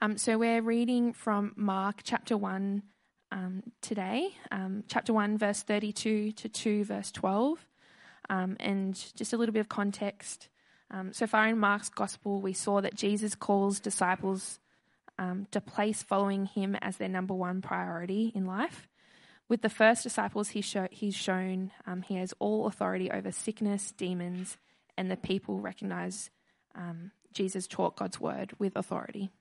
Um, so we're reading from Mark chapter 1 um, today, um, chapter 1, verse 32 to 2, verse 12. Um, and just a little bit of context. Um, so far in Mark's gospel, we saw that Jesus calls disciples um, to place following him as their number one priority in life. With the first disciples, he show, he's shown he has all authority over sickness, demons, and the people recognize Jesus taught God's word with authority.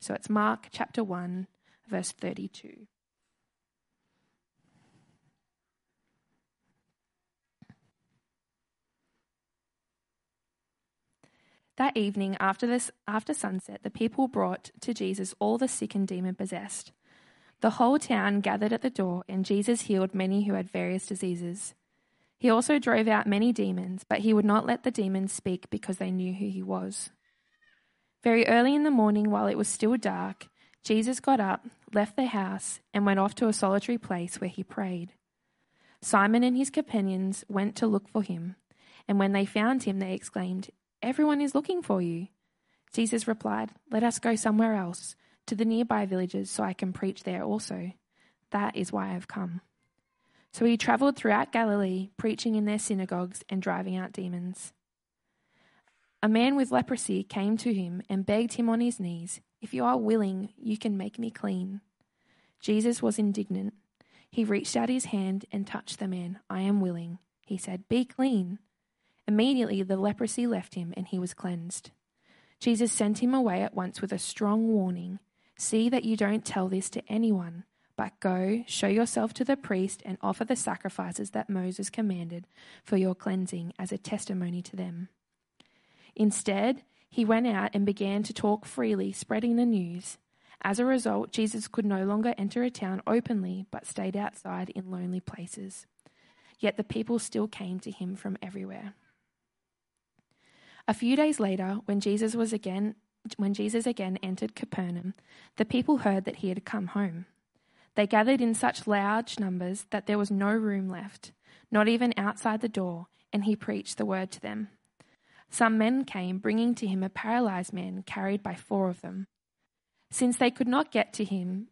So it's Mark chapter 1, verse 32. That evening, after, this, after sunset, the people brought to Jesus all the sick and demon possessed. The whole town gathered at the door, and Jesus healed many who had various diseases. He also drove out many demons, but he would not let the demons speak because they knew who he was. Very early in the morning, while it was still dark, Jesus got up, left the house, and went off to a solitary place where he prayed. Simon and his companions went to look for him, and when they found him, they exclaimed, Everyone is looking for you. Jesus replied, Let us go somewhere else, to the nearby villages, so I can preach there also. That is why I have come. So he travelled throughout Galilee, preaching in their synagogues and driving out demons. A man with leprosy came to him and begged him on his knees, If you are willing, you can make me clean. Jesus was indignant. He reached out his hand and touched the man. I am willing. He said, Be clean. Immediately the leprosy left him and he was cleansed. Jesus sent him away at once with a strong warning See that you don't tell this to anyone, but go, show yourself to the priest, and offer the sacrifices that Moses commanded for your cleansing as a testimony to them. Instead, he went out and began to talk freely, spreading the news. As a result, Jesus could no longer enter a town openly, but stayed outside in lonely places. Yet the people still came to him from everywhere. A few days later, when Jesus was again when Jesus again entered Capernaum, the people heard that he had come home. They gathered in such large numbers that there was no room left, not even outside the door, and he preached the word to them. Some men came, bringing to him a paralyzed man carried by four of them. Since they could not get to him,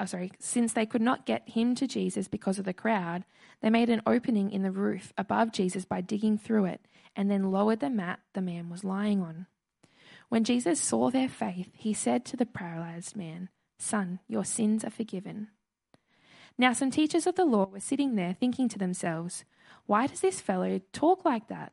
oh, sorry, since they could not get him to Jesus because of the crowd, they made an opening in the roof above Jesus by digging through it, and then lowered the mat the man was lying on. When Jesus saw their faith, he said to the paralyzed man, Son, your sins are forgiven. Now, some teachers of the law were sitting there thinking to themselves, Why does this fellow talk like that?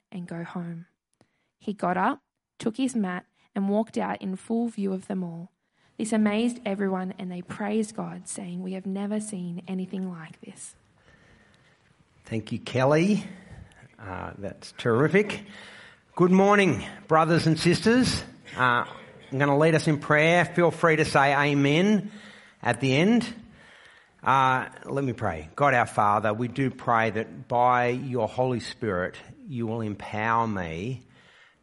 and go home. He got up, took his mat, and walked out in full view of them all. This amazed everyone, and they praised God, saying, We have never seen anything like this. Thank you, Kelly. Uh, that's terrific. Good morning, brothers and sisters. Uh, I'm going to lead us in prayer. Feel free to say amen at the end. Uh, let me pray. God our Father, we do pray that by your Holy Spirit you will empower me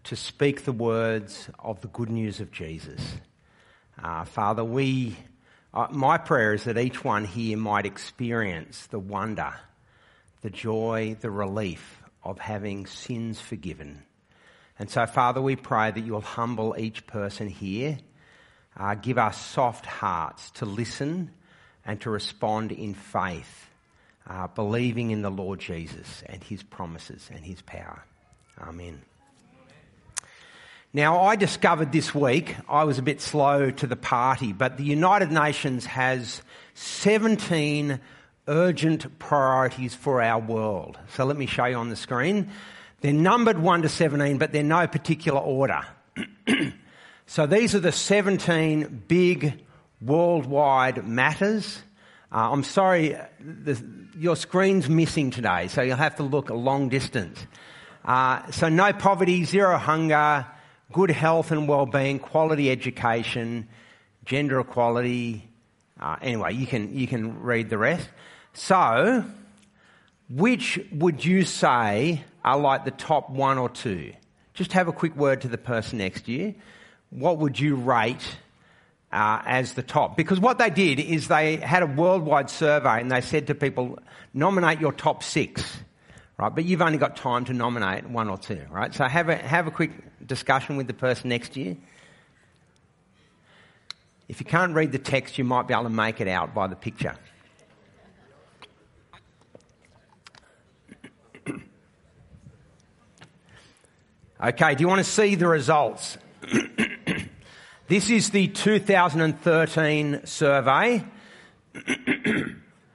to speak the words of the good news of Jesus. Uh, Father, we, uh, my prayer is that each one here might experience the wonder, the joy, the relief of having sins forgiven. And so, Father, we pray that you'll humble each person here, uh, give us soft hearts to listen and to respond in faith, uh, believing in the Lord Jesus and his promises and his power. Amen. Now, I discovered this week, I was a bit slow to the party, but the United Nations has 17 urgent priorities for our world. So let me show you on the screen. They're numbered 1 to 17, but they're no particular order. so these are the 17 big worldwide matters. Uh, I'm sorry, the, your screen's missing today, so you'll have to look a long distance. Uh, so no poverty, zero hunger, good health and well-being, quality education, gender equality. Uh, anyway, you can you can read the rest. So, which would you say are like the top one or two? Just have a quick word to the person next to you. What would you rate uh, as the top? Because what they did is they had a worldwide survey and they said to people, nominate your top six, right? But you've only got time to nominate one or two, right? So have a have a quick discussion with the person next to you. If you can't read the text, you might be able to make it out by the picture. Okay, do you want to see the results? this is the 2013 survey.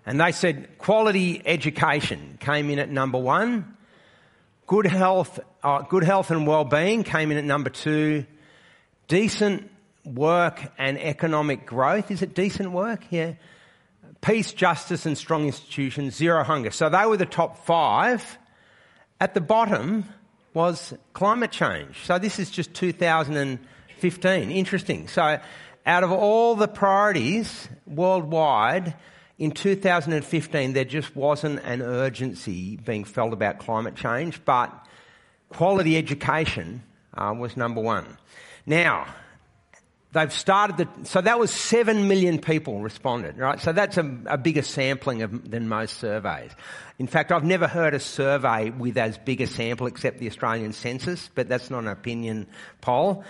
and they said quality education came in at number one. Good health, uh, good health and well-being came in at number two. Decent work and economic growth. Is it decent work? Yeah. Peace, justice and strong institutions, zero hunger. So they were the top five. At the bottom, was climate change. So this is just 2015. Interesting. So out of all the priorities worldwide, in 2015 there just wasn't an urgency being felt about climate change, but quality education uh, was number one. Now, they've started the, so that was 7 million people responded, right? So that's a, a bigger sampling of, than most surveys. In fact, I've never heard a survey with as big a sample except the Australian census, but that's not an opinion poll,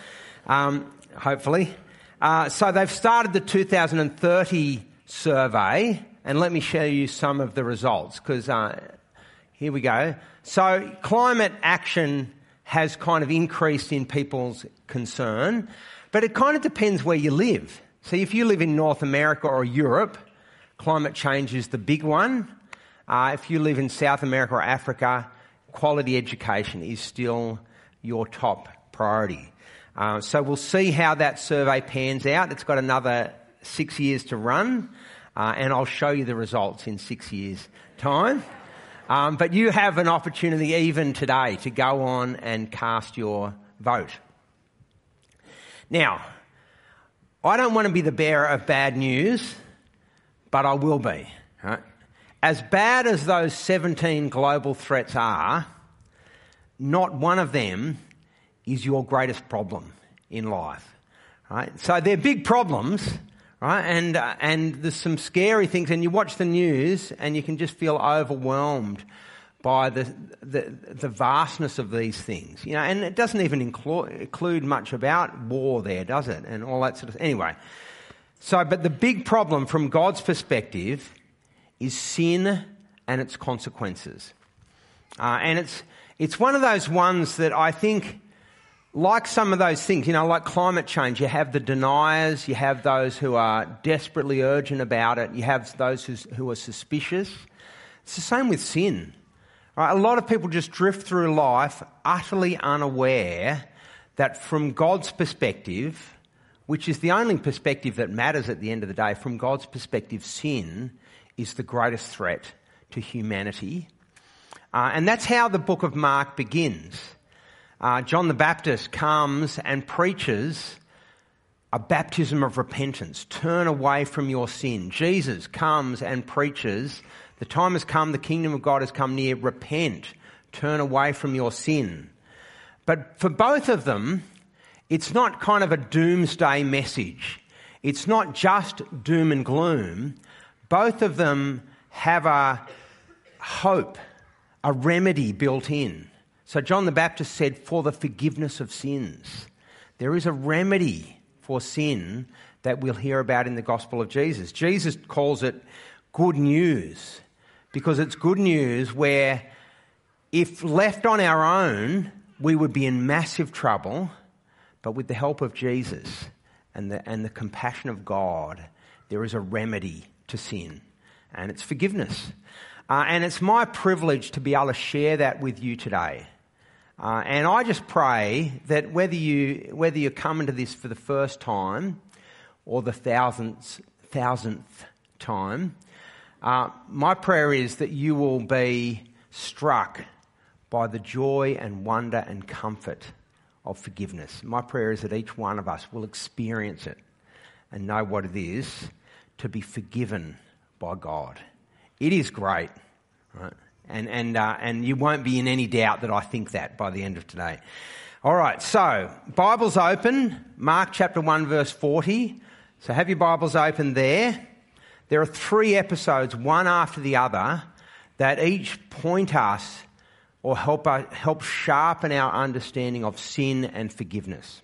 um, hopefully. Uh, so they've started the 2030 survey, and let me show you some of the results, because uh, here we go. So climate action has kind of increased in people's concern. But it kind of depends where you live. So if you live in North America or Europe, climate change is the big one. Uh, if you live in South America or Africa, quality education is still your top priority. Uh, so we'll see how that survey pans out. It's got another six years to run, uh, and I'll show you the results in six years' time. Um, but you have an opportunity even today to go on and cast your vote. Now, I don't want to be the bearer of bad news, but I will be. Right? As bad as those 17 global threats are, not one of them is your greatest problem in life. Right? So they're big problems, right? And, uh, and there's some scary things, and you watch the news and you can just feel overwhelmed by the, the, the, vastness of these things. You know, and it doesn't even include, much about war there, does it? And all that sort of Anyway, so, but the big problem from God's perspective is sin and its consequences. Uh, and it's, it's one of those ones that I think, like some of those things, you know, like climate change, you have the deniers, you have those who are desperately urgent about it, you have those who are suspicious. It's the same with sin. Right, a lot of people just drift through life utterly unaware that from God's perspective, which is the only perspective that matters at the end of the day, from God's perspective, sin is the greatest threat to humanity. Uh, and that's how the book of Mark begins. Uh, John the Baptist comes and preaches a baptism of repentance. Turn away from your sin. Jesus comes and preaches the time has come, the kingdom of God has come near. Repent, turn away from your sin. But for both of them, it's not kind of a doomsday message. It's not just doom and gloom. Both of them have a hope, a remedy built in. So John the Baptist said, for the forgiveness of sins. There is a remedy for sin that we'll hear about in the gospel of Jesus. Jesus calls it good news because it's good news where if left on our own, we would be in massive trouble, but with the help of Jesus and the, and the compassion of God, there is a remedy to sin, and it's forgiveness. Uh, and it's my privilege to be able to share that with you today. Uh, and I just pray that whether you whether you're coming to this for the first time or the thousandth thousandth time, uh, my prayer is that you will be struck by the joy and wonder and comfort of forgiveness. My prayer is that each one of us will experience it and know what it is to be forgiven by God. It is great, right? And, and, uh, and you won't be in any doubt that I think that by the end of today. All right, so Bible's open, Mark chapter 1, verse 40. So have your Bibles open there. There are three episodes, one after the other, that each point us or help, uh, help sharpen our understanding of sin and forgiveness.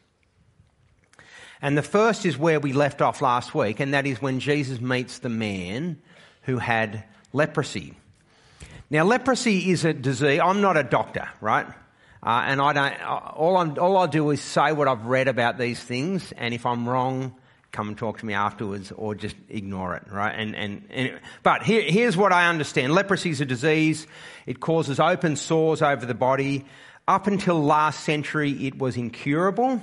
And the first is where we left off last week, and that is when Jesus meets the man who had leprosy. Now, leprosy is a disease. I'm not a doctor, right? Uh, and I don't. All, I'm, all I do is say what I've read about these things, and if I'm wrong, come and talk to me afterwards, or just ignore it, right? And and, and but here, here's what I understand: leprosy is a disease. It causes open sores over the body. Up until last century, it was incurable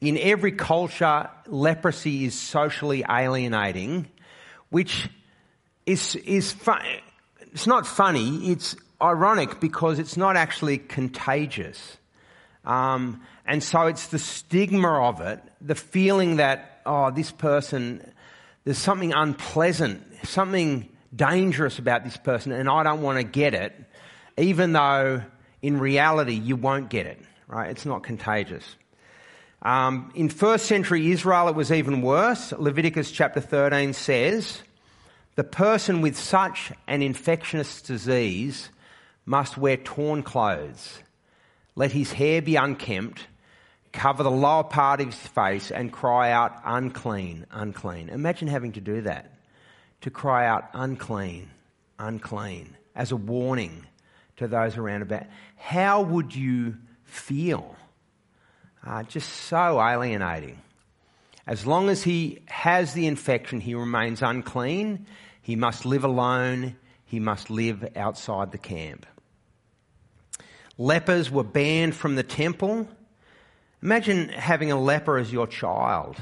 in every culture, leprosy is socially alienating, which is, is fun. It's not funny, it's ironic because it's not actually contagious. Um, and so it's the stigma of it, the feeling that, oh, this person, there's something unpleasant, something dangerous about this person, and I don't want to get it, even though in reality you won't get it, right? It's not contagious. Um, in first century Israel, it was even worse. Leviticus chapter 13 says, The person with such an infectious disease must wear torn clothes. Let his hair be unkempt, cover the lower part of his face, and cry out, Unclean, unclean. Imagine having to do that. To cry out, Unclean, unclean, as a warning to those around about. How would you feel? uh, just so alienating. As long as he has the infection, he remains unclean. He must live alone. He must live outside the camp. Lepers were banned from the temple. Imagine having a leper as your child.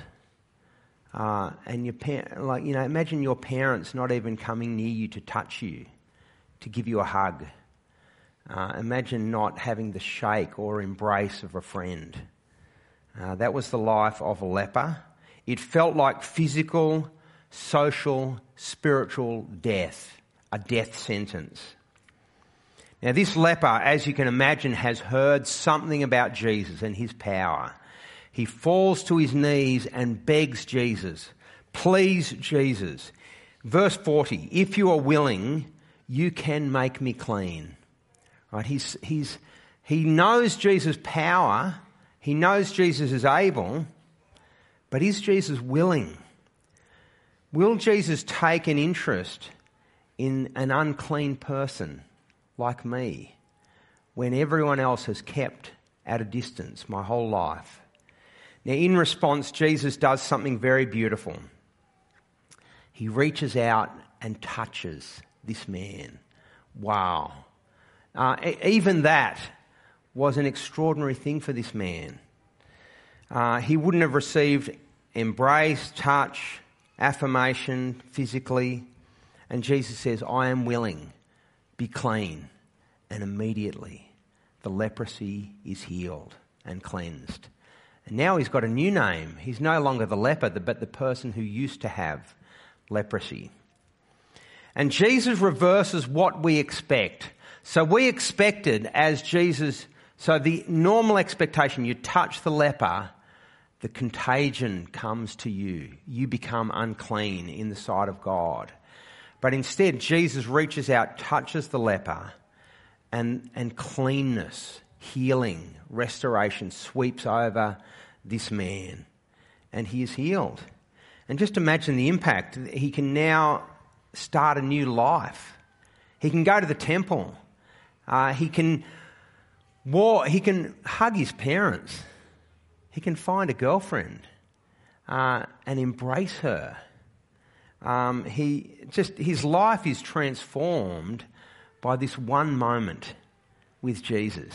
Uh, and your par- like you know, imagine your parents not even coming near you to touch you, to give you a hug. Uh, imagine not having the shake or embrace of a friend. Uh, that was the life of a leper. It felt like physical, social, spiritual death, a death sentence. Now, this leper, as you can imagine, has heard something about Jesus and his power. He falls to his knees and begs Jesus, Please, Jesus. Verse 40 If you are willing, you can make me clean. Right? He's, he's, he knows Jesus' power he knows Jesus is able, but is Jesus willing? Will Jesus take an interest in an unclean person like me when everyone else has kept at a distance my whole life? Now, in response, Jesus does something very beautiful. He reaches out and touches this man. Wow. Uh, even that was an extraordinary thing for this man. Uh, he wouldn't have received embrace, touch, affirmation physically. And Jesus says, I am willing, be clean. And immediately the leprosy is healed and cleansed. And now he's got a new name. He's no longer the leper, but the person who used to have leprosy. And Jesus reverses what we expect. So we expected as Jesus so the normal expectation, you touch the leper, the contagion comes to you. You become unclean in the sight of God. But instead, Jesus reaches out, touches the leper, and, and cleanness, healing, restoration sweeps over this man. And he is healed. And just imagine the impact. He can now start a new life. He can go to the temple. Uh, he can war, he can hug his parents. He can find a girlfriend uh, and embrace her. Um, he just his life is transformed by this one moment with Jesus,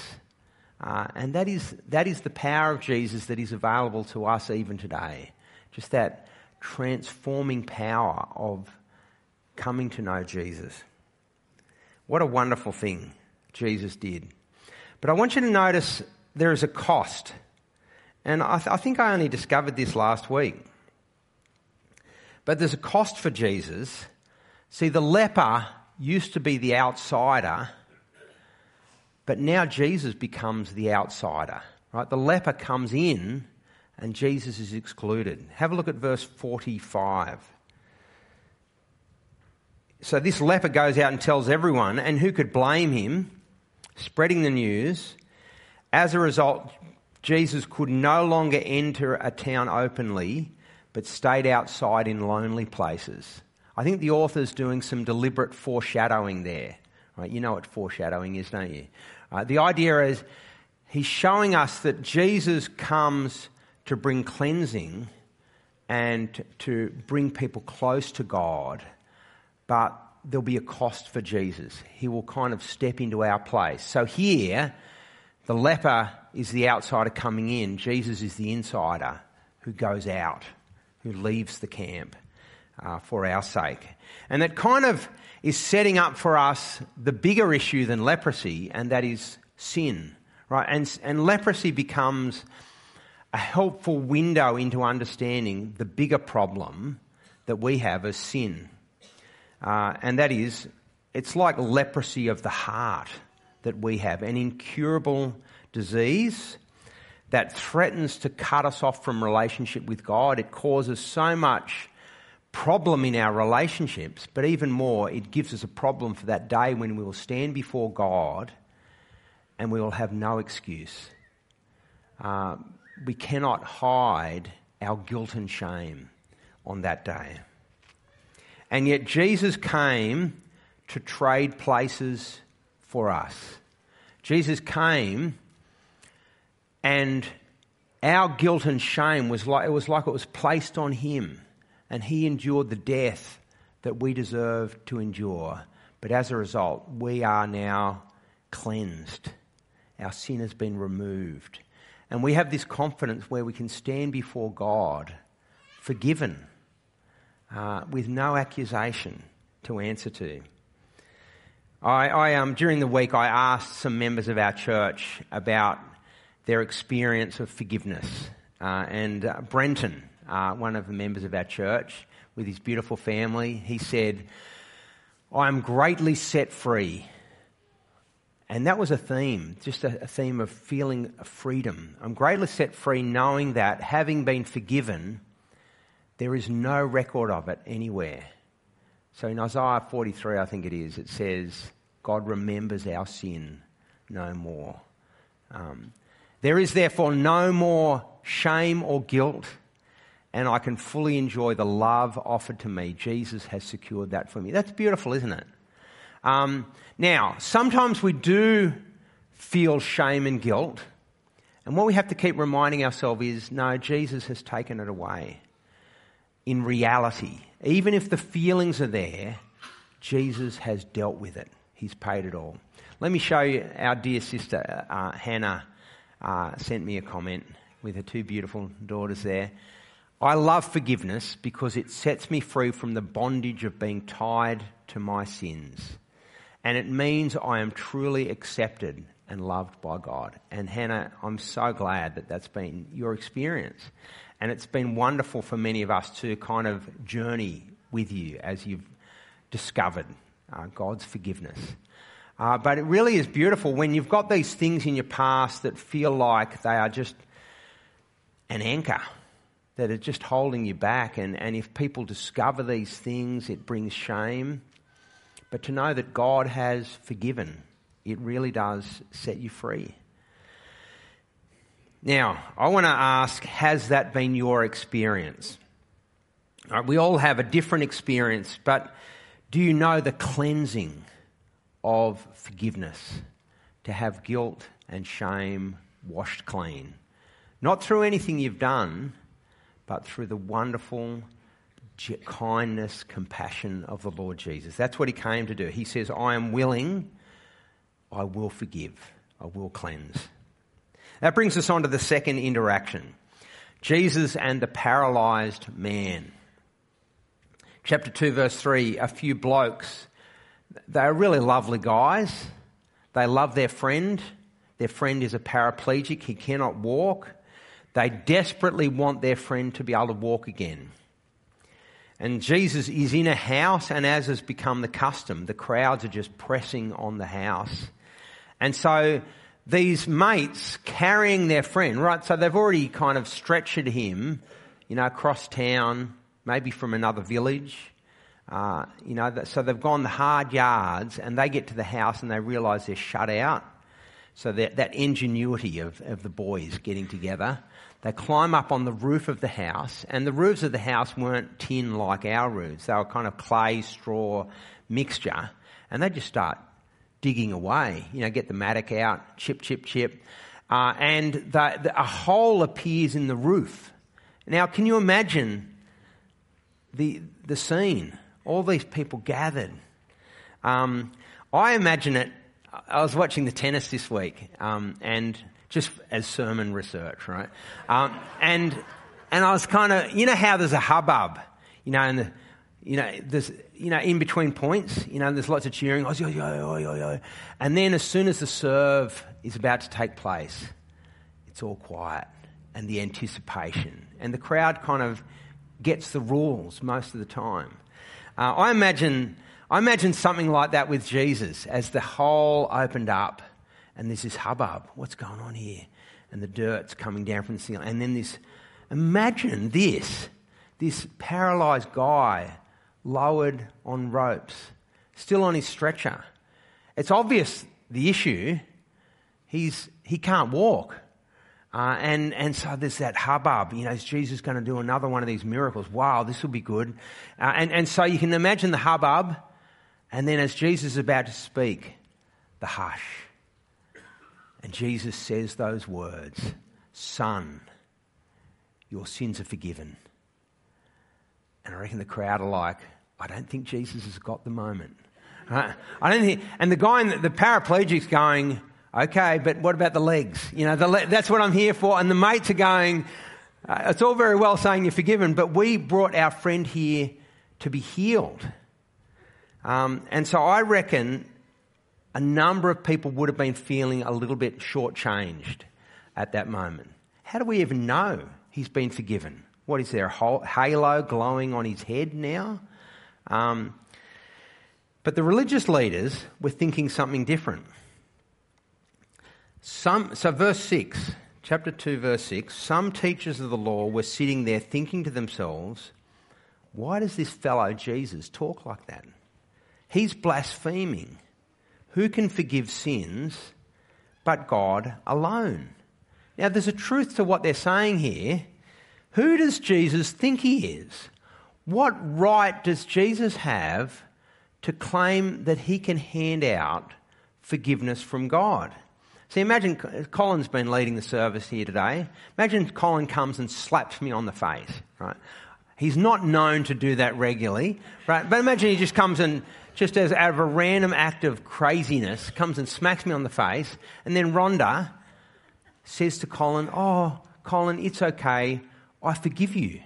uh, and that is that is the power of Jesus that is available to us even today. Just that transforming power of coming to know Jesus. What a wonderful thing Jesus did. But I want you to notice there is a cost. And I, th- I think I only discovered this last week. But there's a cost for Jesus. See, the leper used to be the outsider, but now Jesus becomes the outsider. Right? The leper comes in and Jesus is excluded. Have a look at verse 45. So this leper goes out and tells everyone, and who could blame him? Spreading the news. As a result, Jesus could no longer enter a town openly, but stayed outside in lonely places. I think the author's doing some deliberate foreshadowing there. Right? You know what foreshadowing is, don't you? Uh, the idea is he's showing us that Jesus comes to bring cleansing and to bring people close to God, but there'll be a cost for Jesus. He will kind of step into our place. So here, the leper is the outsider coming in, Jesus is the insider who goes out, who leaves the camp uh, for our sake. And that kind of is setting up for us the bigger issue than leprosy, and that is sin. Right? And, and leprosy becomes a helpful window into understanding the bigger problem that we have as sin. Uh, and that is, it's like leprosy of the heart that we have, an incurable disease that threatens to cut us off from relationship with God. It causes so much problem in our relationships, but even more, it gives us a problem for that day when we will stand before God and we will have no excuse. Uh, we cannot hide our guilt and shame on that day. And yet, Jesus came to trade places for us. Jesus came and our guilt and shame was like it was like it was placed on him and he endured the death that we deserve to endure. But as a result, we are now cleansed. Our sin has been removed. And we have this confidence where we can stand before God forgiven uh, with no accusation to answer to. I, I um, during the week, I asked some members of our church about their experience of forgiveness. Uh, and uh, Brenton, uh, one of the members of our church, with his beautiful family, he said, I am greatly set free and that was a theme, just a, a theme of feeling freedom. I'm greatly set free knowing that having been forgiven, there is no record of it anywhere. So in Isaiah 43, I think it is, it says, God remembers our sin no more. Um, there is therefore no more shame or guilt, and I can fully enjoy the love offered to me. Jesus has secured that for me. That's beautiful, isn't it? Um, now, sometimes we do feel shame and guilt. And what we have to keep reminding ourselves is no, Jesus has taken it away. In reality, even if the feelings are there, Jesus has dealt with it. He's paid it all. Let me show you our dear sister, uh, Hannah, uh, sent me a comment with her two beautiful daughters there. I love forgiveness because it sets me free from the bondage of being tied to my sins and it means I am truly accepted and loved by God. And Hannah, I'm so glad that that's been your experience. And it's been wonderful for many of us to kind of journey with you as you've discovered uh, God's forgiveness. Uh, but it really is beautiful when you've got these things in your past that feel like they are just an anchor, that are just holding you back. And, and if people discover these things, it brings shame. But to know that God has forgiven, it really does set you free. Now, I want to ask has that been your experience? Right, we all have a different experience, but do you know the cleansing of forgiveness? To have guilt and shame washed clean. Not through anything you've done, but through the wonderful kindness, compassion of the Lord Jesus. That's what he came to do. He says, I am willing, I will forgive, I will cleanse. That brings us on to the second interaction Jesus and the paralyzed man. Chapter 2, verse 3 a few blokes. They're really lovely guys. They love their friend. Their friend is a paraplegic, he cannot walk. They desperately want their friend to be able to walk again. And Jesus is in a house, and as has become the custom, the crowds are just pressing on the house. And so these mates carrying their friend, right? So they've already kind of stretchered him, you know, across town, maybe from another village. Uh, you know, so they've gone the hard yards and they get to the house and they realise they're shut out. So that, that ingenuity of, of the boys getting together. They climb up on the roof of the house, and the roofs of the house weren't tin like our roofs. They were kind of clay, straw mixture. And they just start digging away, you know, get the mattock out, chip, chip, chip. Uh, and the, the, a hole appears in the roof. Now, can you imagine the, the scene? All these people gathered. Um, I imagine it. I was watching the tennis this week, um, and just as sermon research, right? Um, and and I was kind of, you know, how there's a hubbub, you know, and the, you know, there's, you know, in between points, you know, there's lots of cheering, oh, yo, yo, yo, yo, and then as soon as the serve is about to take place, it's all quiet and the anticipation, and the crowd kind of gets the rules most of the time. Uh, I imagine, I imagine something like that with Jesus as the hole opened up and there's this hubbub. What's going on here? And the dirt's coming down from the ceiling. And then this, imagine this, this paralyzed guy lowered on ropes, still on his stretcher. It's obvious the issue. He's, he can't walk. Uh, and, and so there's that hubbub. You know, is Jesus going to do another one of these miracles? Wow, this will be good. Uh, and, and so you can imagine the hubbub. And then as Jesus is about to speak, the hush. And Jesus says those words Son, your sins are forgiven. And I reckon the crowd are like, I don't think Jesus has got the moment. Right? I don't think, and the guy, in the, the paraplegic's going, okay, but what about the legs? You know, the, that's what I'm here for. And the mates are going, uh, it's all very well saying you're forgiven, but we brought our friend here to be healed. Um, and so I reckon a number of people would have been feeling a little bit shortchanged at that moment. How do we even know he's been forgiven? What is there, a halo glowing on his head now? Um, but the religious leaders were thinking something different. Some, so, verse 6, chapter 2, verse 6 some teachers of the law were sitting there thinking to themselves, why does this fellow Jesus talk like that? He's blaspheming. Who can forgive sins but God alone? Now, there's a truth to what they're saying here. Who does Jesus think he is? What right does Jesus have to claim that he can hand out forgiveness from God? See, imagine Colin's been leading the service here today. Imagine Colin comes and slaps me on the face, right? He's not known to do that regularly, right? But imagine he just comes and just as out of a random act of craziness, comes and smacks me on the face. And then Rhonda says to Colin, Oh, Colin, it's okay. I forgive you.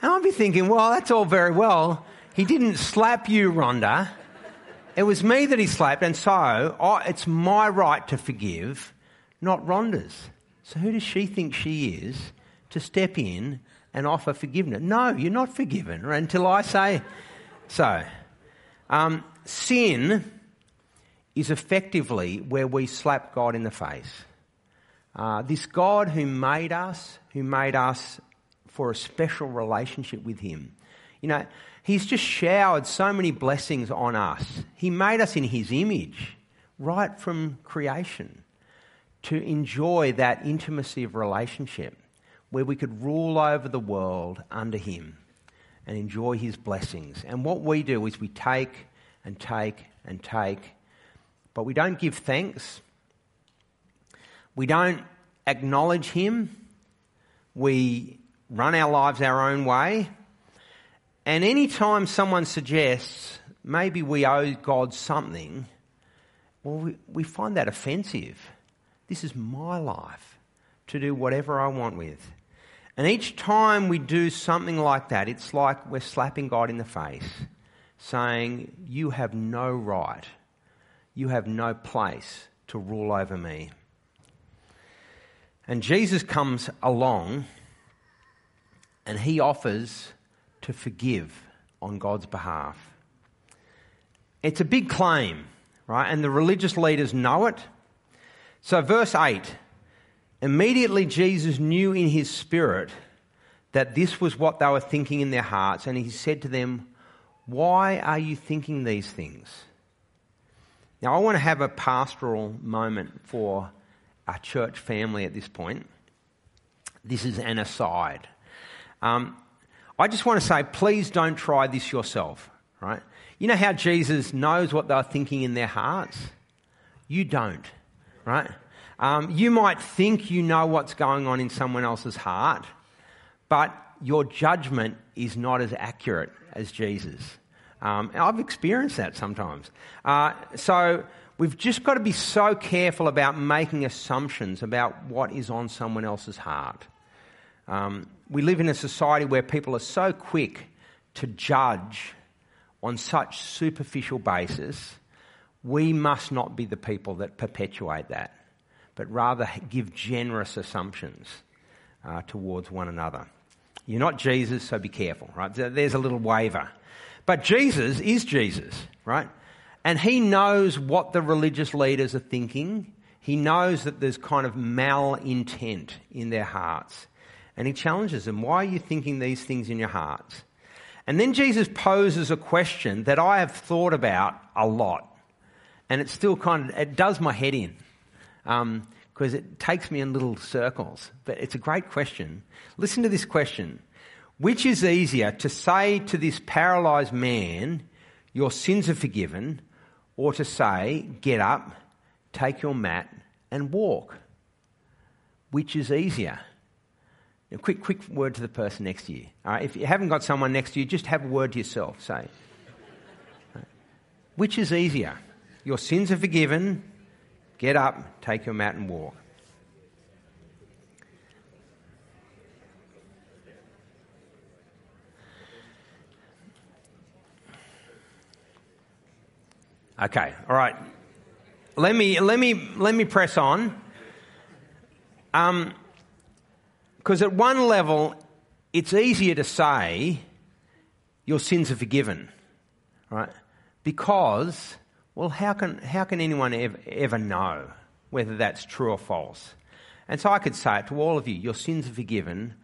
And I'd be thinking, well, that's all very well. He didn't slap you, Rhonda. It was me that he slapped, and so oh, it's my right to forgive, not Rhonda's. So who does she think she is to step in and offer forgiveness? No, you're not forgiven until I say so. Um, sin is effectively where we slap God in the face. Uh, this God who made us, who made us for a special relationship with Him. You know, He's just showered so many blessings on us. He made us in His image right from creation to enjoy that intimacy of relationship where we could rule over the world under Him and enjoy his blessings. And what we do is we take and take and take, but we don't give thanks. We don't acknowledge him. We run our lives our own way. And anytime someone suggests maybe we owe God something, well, we, we find that offensive. This is my life to do whatever I want with. And each time we do something like that, it's like we're slapping God in the face, saying, You have no right, you have no place to rule over me. And Jesus comes along and he offers to forgive on God's behalf. It's a big claim, right? And the religious leaders know it. So, verse 8 immediately Jesus knew in his spirit that this was what they were thinking in their hearts, and he said to them, Why are you thinking these things? Now, I want to have a pastoral moment for our church family at this point. This is an aside. Um, I just want to say, please don't try this yourself, right? You know how Jesus knows what they're thinking in their hearts? You don't, right? Um, you might think you know what's going on in someone else's heart, but your judgment is not as accurate as Jesus. Um, I've experienced that sometimes. Uh, so we've just got to be so careful about making assumptions about what is on someone else's heart. Um, we live in a society where people are so quick to judge on such superficial basis. We must not be the people that perpetuate that, but rather give generous assumptions uh, towards one another. You're not Jesus, so be careful, right? There's a little waiver. But Jesus is Jesus, right? And he knows what the religious leaders are thinking. He knows that there's kind of malintent in their hearts. And he challenges them, Why are you thinking these things in your hearts? And then Jesus poses a question that I have thought about a lot. And it still kind of, it does my head in. Um, because it takes me in little circles. But it's a great question. Listen to this question. Which is easier to say to this paralyzed man, Your sins are forgiven, or to say, Get up, take your mat, and walk? Which is easier? A quick, quick word to the person next to you. All right? If you haven't got someone next to you, just have a word to yourself. Say, Which is easier? Your sins are forgiven, Get up, take your mat, and walk. Okay, all right. Let me let me let me press on. Um, because at one level, it's easier to say your sins are forgiven, right? Because well, how can, how can anyone ever, ever know whether that's true or false? And so I could say it to all of you your sins are forgiven,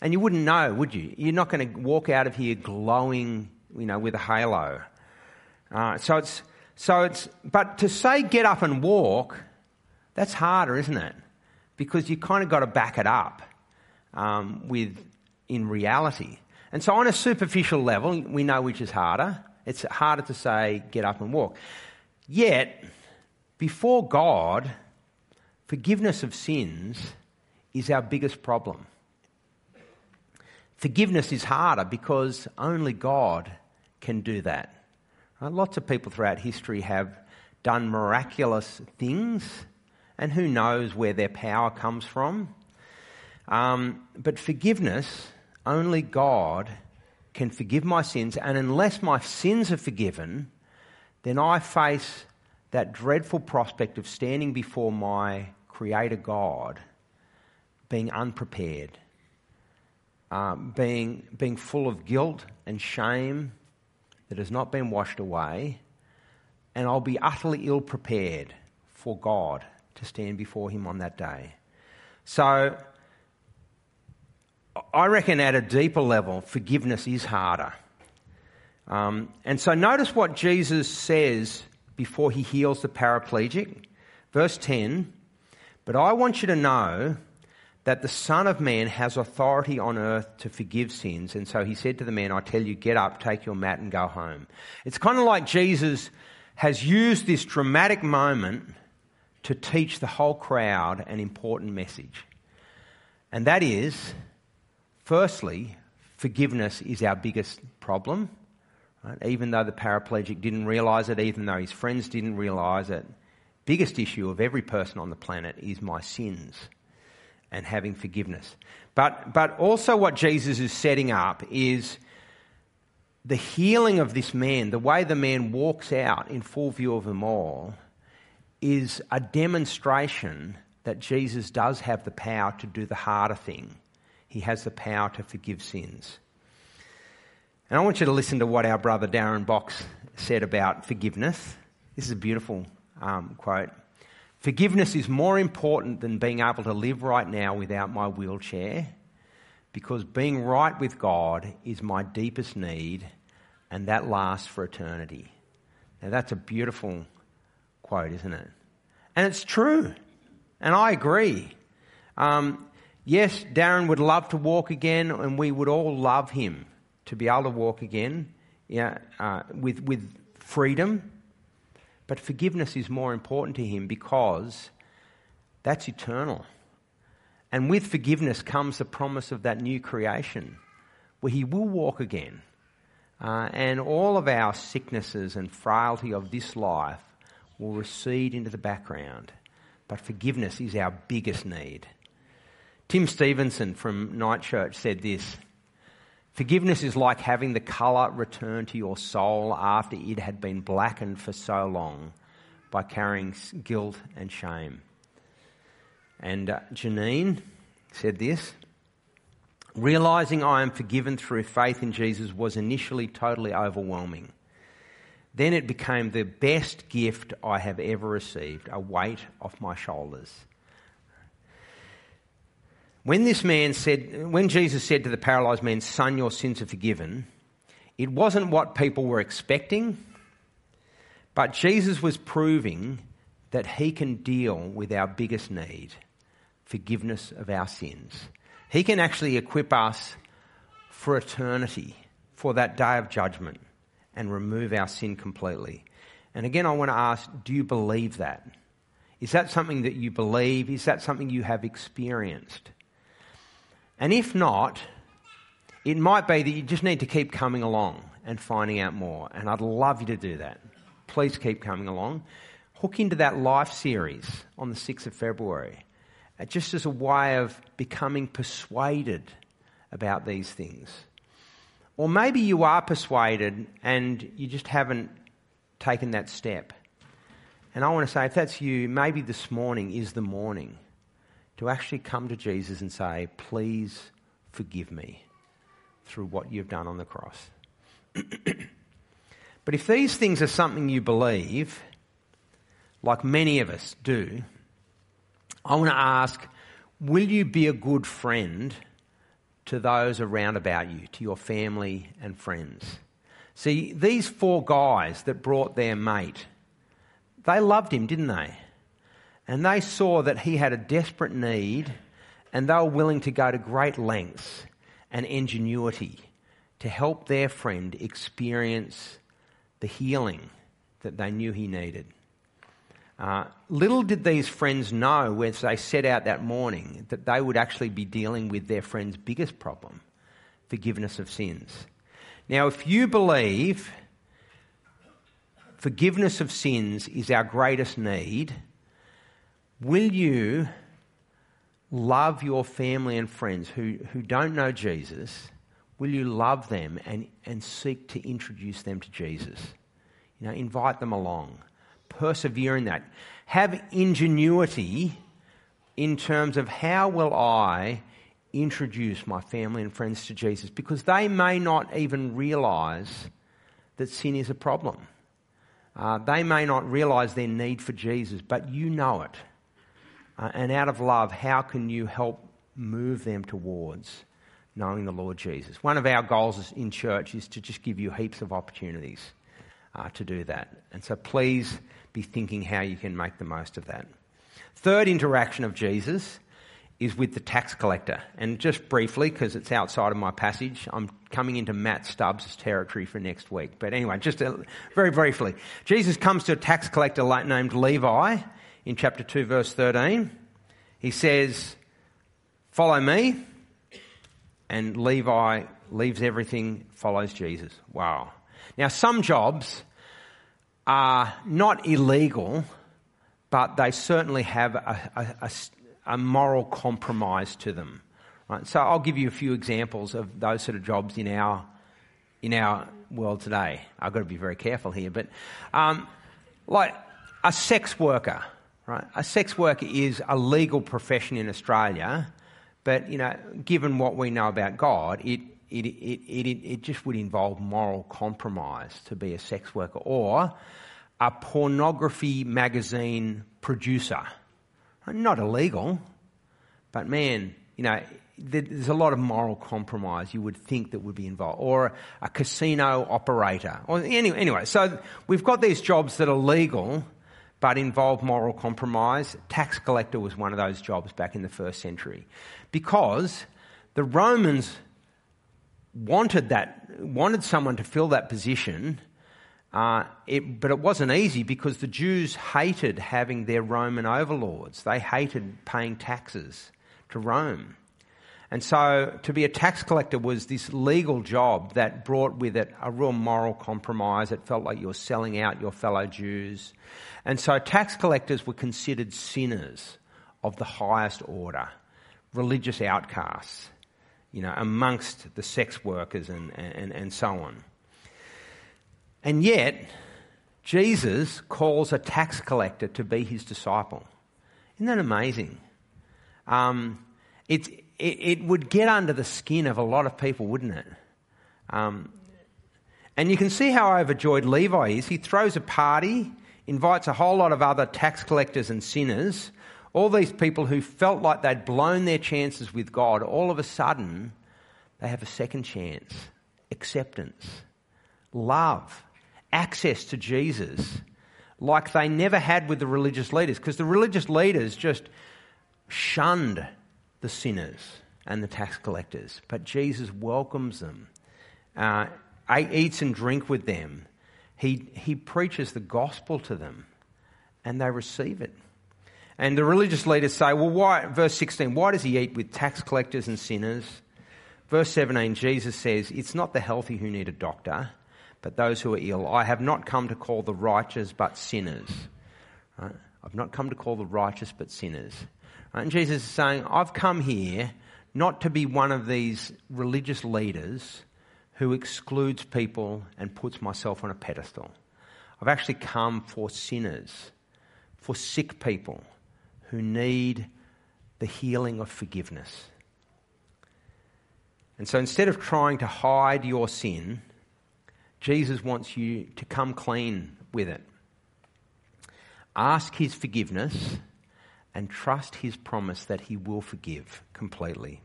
and you wouldn't know, would you? You're not going to walk out of here glowing, you know, with a halo. Uh, so it's, so it's, but to say get up and walk, that's harder, isn't it? Because you kind of got to back it up um, with, in reality. And so on a superficial level, we know which is harder. It's harder to say get up and walk. Yet, before God, forgiveness of sins is our biggest problem. Forgiveness is harder because only God can do that. Right? Lots of people throughout history have done miraculous things, and who knows where their power comes from. Um, but forgiveness, only God can forgive my sins, and unless my sins are forgiven, then I face that dreadful prospect of standing before my Creator God being unprepared, um, being, being full of guilt and shame that has not been washed away, and I'll be utterly ill prepared for God to stand before Him on that day. So, I reckon at a deeper level, forgiveness is harder. Um, and so notice what Jesus says before he heals the paraplegic. Verse 10 But I want you to know that the Son of Man has authority on earth to forgive sins. And so he said to the man, I tell you, get up, take your mat, and go home. It's kind of like Jesus has used this dramatic moment to teach the whole crowd an important message. And that is, firstly, forgiveness is our biggest problem. Right? Even though the paraplegic didn't realize it, even though his friends didn't realize it, biggest issue of every person on the planet is my sins and having forgiveness. But, but also, what Jesus is setting up is the healing of this man, the way the man walks out in full view of them all, is a demonstration that Jesus does have the power to do the harder thing. He has the power to forgive sins. And I want you to listen to what our brother Darren Box said about forgiveness. This is a beautiful um, quote. Forgiveness is more important than being able to live right now without my wheelchair because being right with God is my deepest need and that lasts for eternity. Now, that's a beautiful quote, isn't it? And it's true. And I agree. Um, yes, Darren would love to walk again, and we would all love him to be able to walk again yeah, uh, with, with freedom. But forgiveness is more important to him because that's eternal. And with forgiveness comes the promise of that new creation where he will walk again. Uh, and all of our sicknesses and frailty of this life will recede into the background. But forgiveness is our biggest need. Tim Stevenson from Night Church said this Forgiveness is like having the colour return to your soul after it had been blackened for so long by carrying guilt and shame. And uh, Janine said this Realizing I am forgiven through faith in Jesus was initially totally overwhelming. Then it became the best gift I have ever received, a weight off my shoulders. When this man said, when Jesus said to the paralyzed man, Son, your sins are forgiven, it wasn't what people were expecting, but Jesus was proving that he can deal with our biggest need forgiveness of our sins. He can actually equip us for eternity, for that day of judgment and remove our sin completely. And again, I want to ask do you believe that? Is that something that you believe? Is that something you have experienced? And if not, it might be that you just need to keep coming along and finding out more. And I'd love you to do that. Please keep coming along. Hook into that life series on the 6th of February, uh, just as a way of becoming persuaded about these things. Or maybe you are persuaded and you just haven't taken that step. And I want to say, if that's you, maybe this morning is the morning to actually come to Jesus and say, Please forgive me through what you've done on the cross. but if these things are something you believe, like many of us do, I want to ask, will you be a good friend to those around about you, to your family and friends. See, these four guys that brought their mate, they loved him, didn't they? And they saw that he had a desperate need, and they were willing to go to great lengths and ingenuity to help their friend experience the healing that they knew he needed. Uh, little did these friends know as they set out that morning that they would actually be dealing with their friend's biggest problem forgiveness of sins. Now, if you believe forgiveness of sins is our greatest need, will you love your family and friends who, who don't know Jesus? Will you love them and, and seek to introduce them to Jesus? You know, invite them along persevere in that. Have ingenuity in terms of how will I introduce my family and friends to Jesus because they may not even realize that sin is a problem. Uh, they may not realize their need for Jesus, but you know it. Uh, and out of love, how can you help move them towards knowing the Lord Jesus? One of our goals in church is to just give you heaps of opportunities uh, to do that. And so please be thinking how you can make the most of that. Third interaction of Jesus is with the tax collector. And just briefly, because it's outside of my passage, I'm coming into Matt Stubbs' territory for next week. But anyway, just very briefly. Jesus comes to a tax collector named Levi in chapter 2, verse 13. He says, Follow me. And Levi leaves everything, follows Jesus. Wow. Now, some jobs are not illegal, but they certainly have a, a, a, moral compromise to them. Right? So I'll give you a few examples of those sort of jobs in our in our world today. I've got to be very careful here, but um, like a sex worker, Right? A sex worker is a legal profession in Australia, but you know, given what we know about God, it it, it, it, it just would involve moral compromise to be a sex worker or a pornography magazine producer. Not illegal, but man, you know, there's a lot of moral compromise you would think that would be involved, or a casino operator. Or anyway, anyway, so we've got these jobs that are legal but involved moral compromise. Tax collector was one of those jobs back in the first century because the Romans wanted that, wanted someone to fill that position. Uh, it, but it wasn't easy because the Jews hated having their Roman overlords. They hated paying taxes to Rome. And so to be a tax collector was this legal job that brought with it a real moral compromise. It felt like you were selling out your fellow Jews. And so tax collectors were considered sinners of the highest order, religious outcasts, you know, amongst the sex workers and, and, and so on. And yet, Jesus calls a tax collector to be his disciple. Isn't that amazing? Um, it, it, it, would get under the skin of a lot of people, wouldn't it? Um, and you can see how overjoyed Levi is. He throws a party, invites a whole lot of other tax collectors and sinners, all these people who felt like they'd blown their chances with God, all of a sudden, they have a second chance. Acceptance, love, access to Jesus, like they never had with the religious leaders, because the religious leaders just shunned the sinners and the tax collectors. But Jesus welcomes them, uh, eats and drink with them. He, he preaches the gospel to them, and they receive it. And the religious leaders say, well, why, verse 16, why does he eat with tax collectors and sinners? Verse 17, Jesus says, It's not the healthy who need a doctor, but those who are ill. I have not come to call the righteous, but sinners. Right? I've not come to call the righteous, but sinners. And Jesus is saying, I've come here not to be one of these religious leaders who excludes people and puts myself on a pedestal. I've actually come for sinners, for sick people who need the healing of forgiveness. And so instead of trying to hide your sin, Jesus wants you to come clean with it. Ask his forgiveness and trust his promise that he will forgive completely.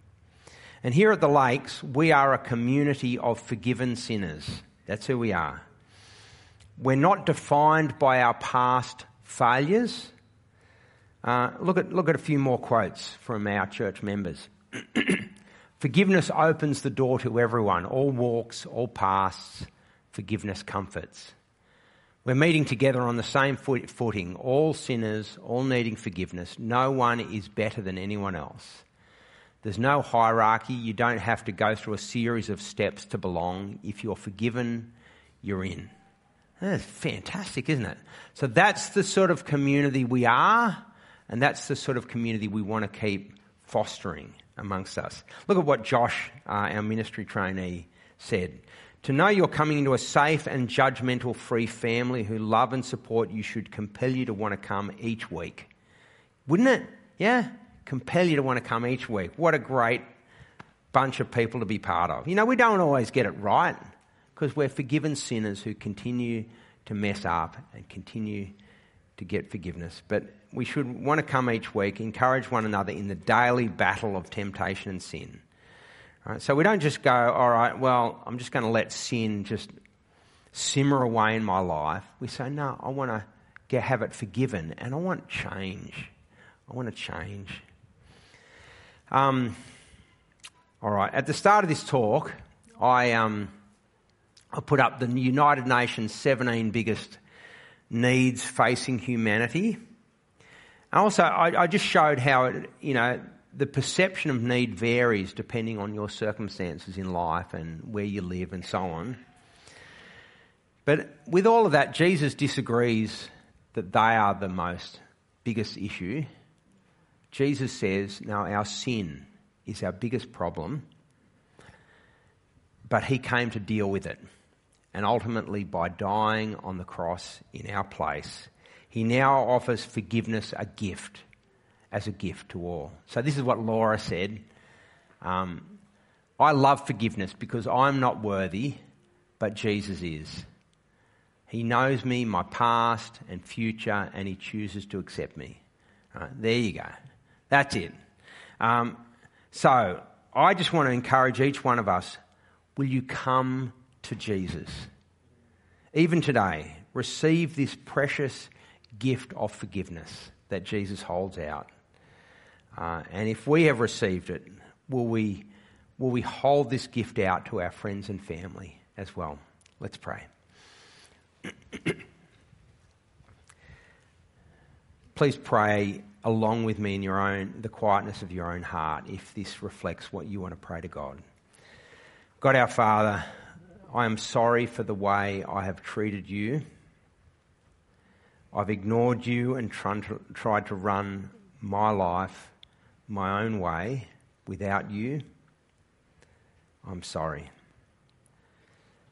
And here at the Lakes, we are a community of forgiven sinners. That's who we are. We're not defined by our past failures. Uh, look, at, look at a few more quotes from our church members. Forgiveness opens the door to everyone, all walks, all pasts. Forgiveness comforts. We're meeting together on the same footing, all sinners, all needing forgiveness. No one is better than anyone else. There's no hierarchy. You don't have to go through a series of steps to belong. If you're forgiven, you're in. That's fantastic, isn't it? So that's the sort of community we are, and that's the sort of community we want to keep fostering amongst us. Look at what Josh, uh, our ministry trainee, said. To know you're coming into a safe and judgmental free family who love and support you should compel you to want to come each week. Wouldn't it? Yeah? Compel you to want to come each week. What a great bunch of people to be part of. You know, we don't always get it right because we're forgiven sinners who continue to mess up and continue to get forgiveness. But we should want to come each week, encourage one another in the daily battle of temptation and sin. Right, so we don't just go, all right, well, I'm just going to let sin just simmer away in my life. We say, no, I want to get, have it forgiven and I want change. I want to change. Um, all right, at the start of this talk, I, um, I put up the United Nations 17 biggest needs facing humanity. And also, I, I just showed how it, you know, the perception of need varies depending on your circumstances in life and where you live and so on. But with all of that, Jesus disagrees that they are the most biggest issue. Jesus says, now our sin is our biggest problem, but he came to deal with it. And ultimately, by dying on the cross in our place, He now offers forgiveness a gift, as a gift to all. So this is what Laura said. Um, I love forgiveness because I'm not worthy, but Jesus is. He knows me, my past and future, and He chooses to accept me. Right, there you go. That's it. Um, so I just want to encourage each one of us will you come to Jesus? Even today, receive this precious gift of forgiveness that Jesus holds out. Uh, and if we have received it, will we, will we hold this gift out to our friends and family as well? Let's pray. Please pray along with me in your own the quietness of your own heart if this reflects what you want to pray to God. God our Father, I am sorry for the way I have treated you. I've ignored you and tried to run my life my own way without you. I'm sorry.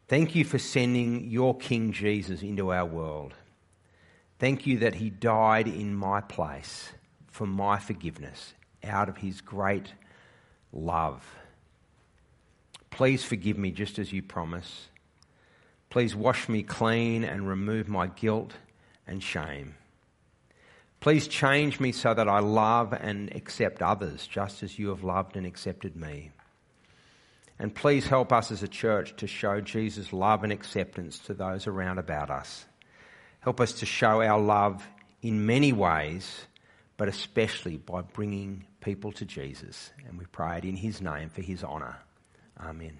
Thank you for sending your King Jesus into our world. Thank you that he died in my place for my forgiveness out of his great love. Please forgive me just as you promise. Please wash me clean and remove my guilt and shame. Please change me so that I love and accept others just as you have loved and accepted me. And please help us as a church to show Jesus' love and acceptance to those around about us. Help us to show our love in many ways, but especially by bringing people to Jesus. And we pray it in his name for his honour. Amen.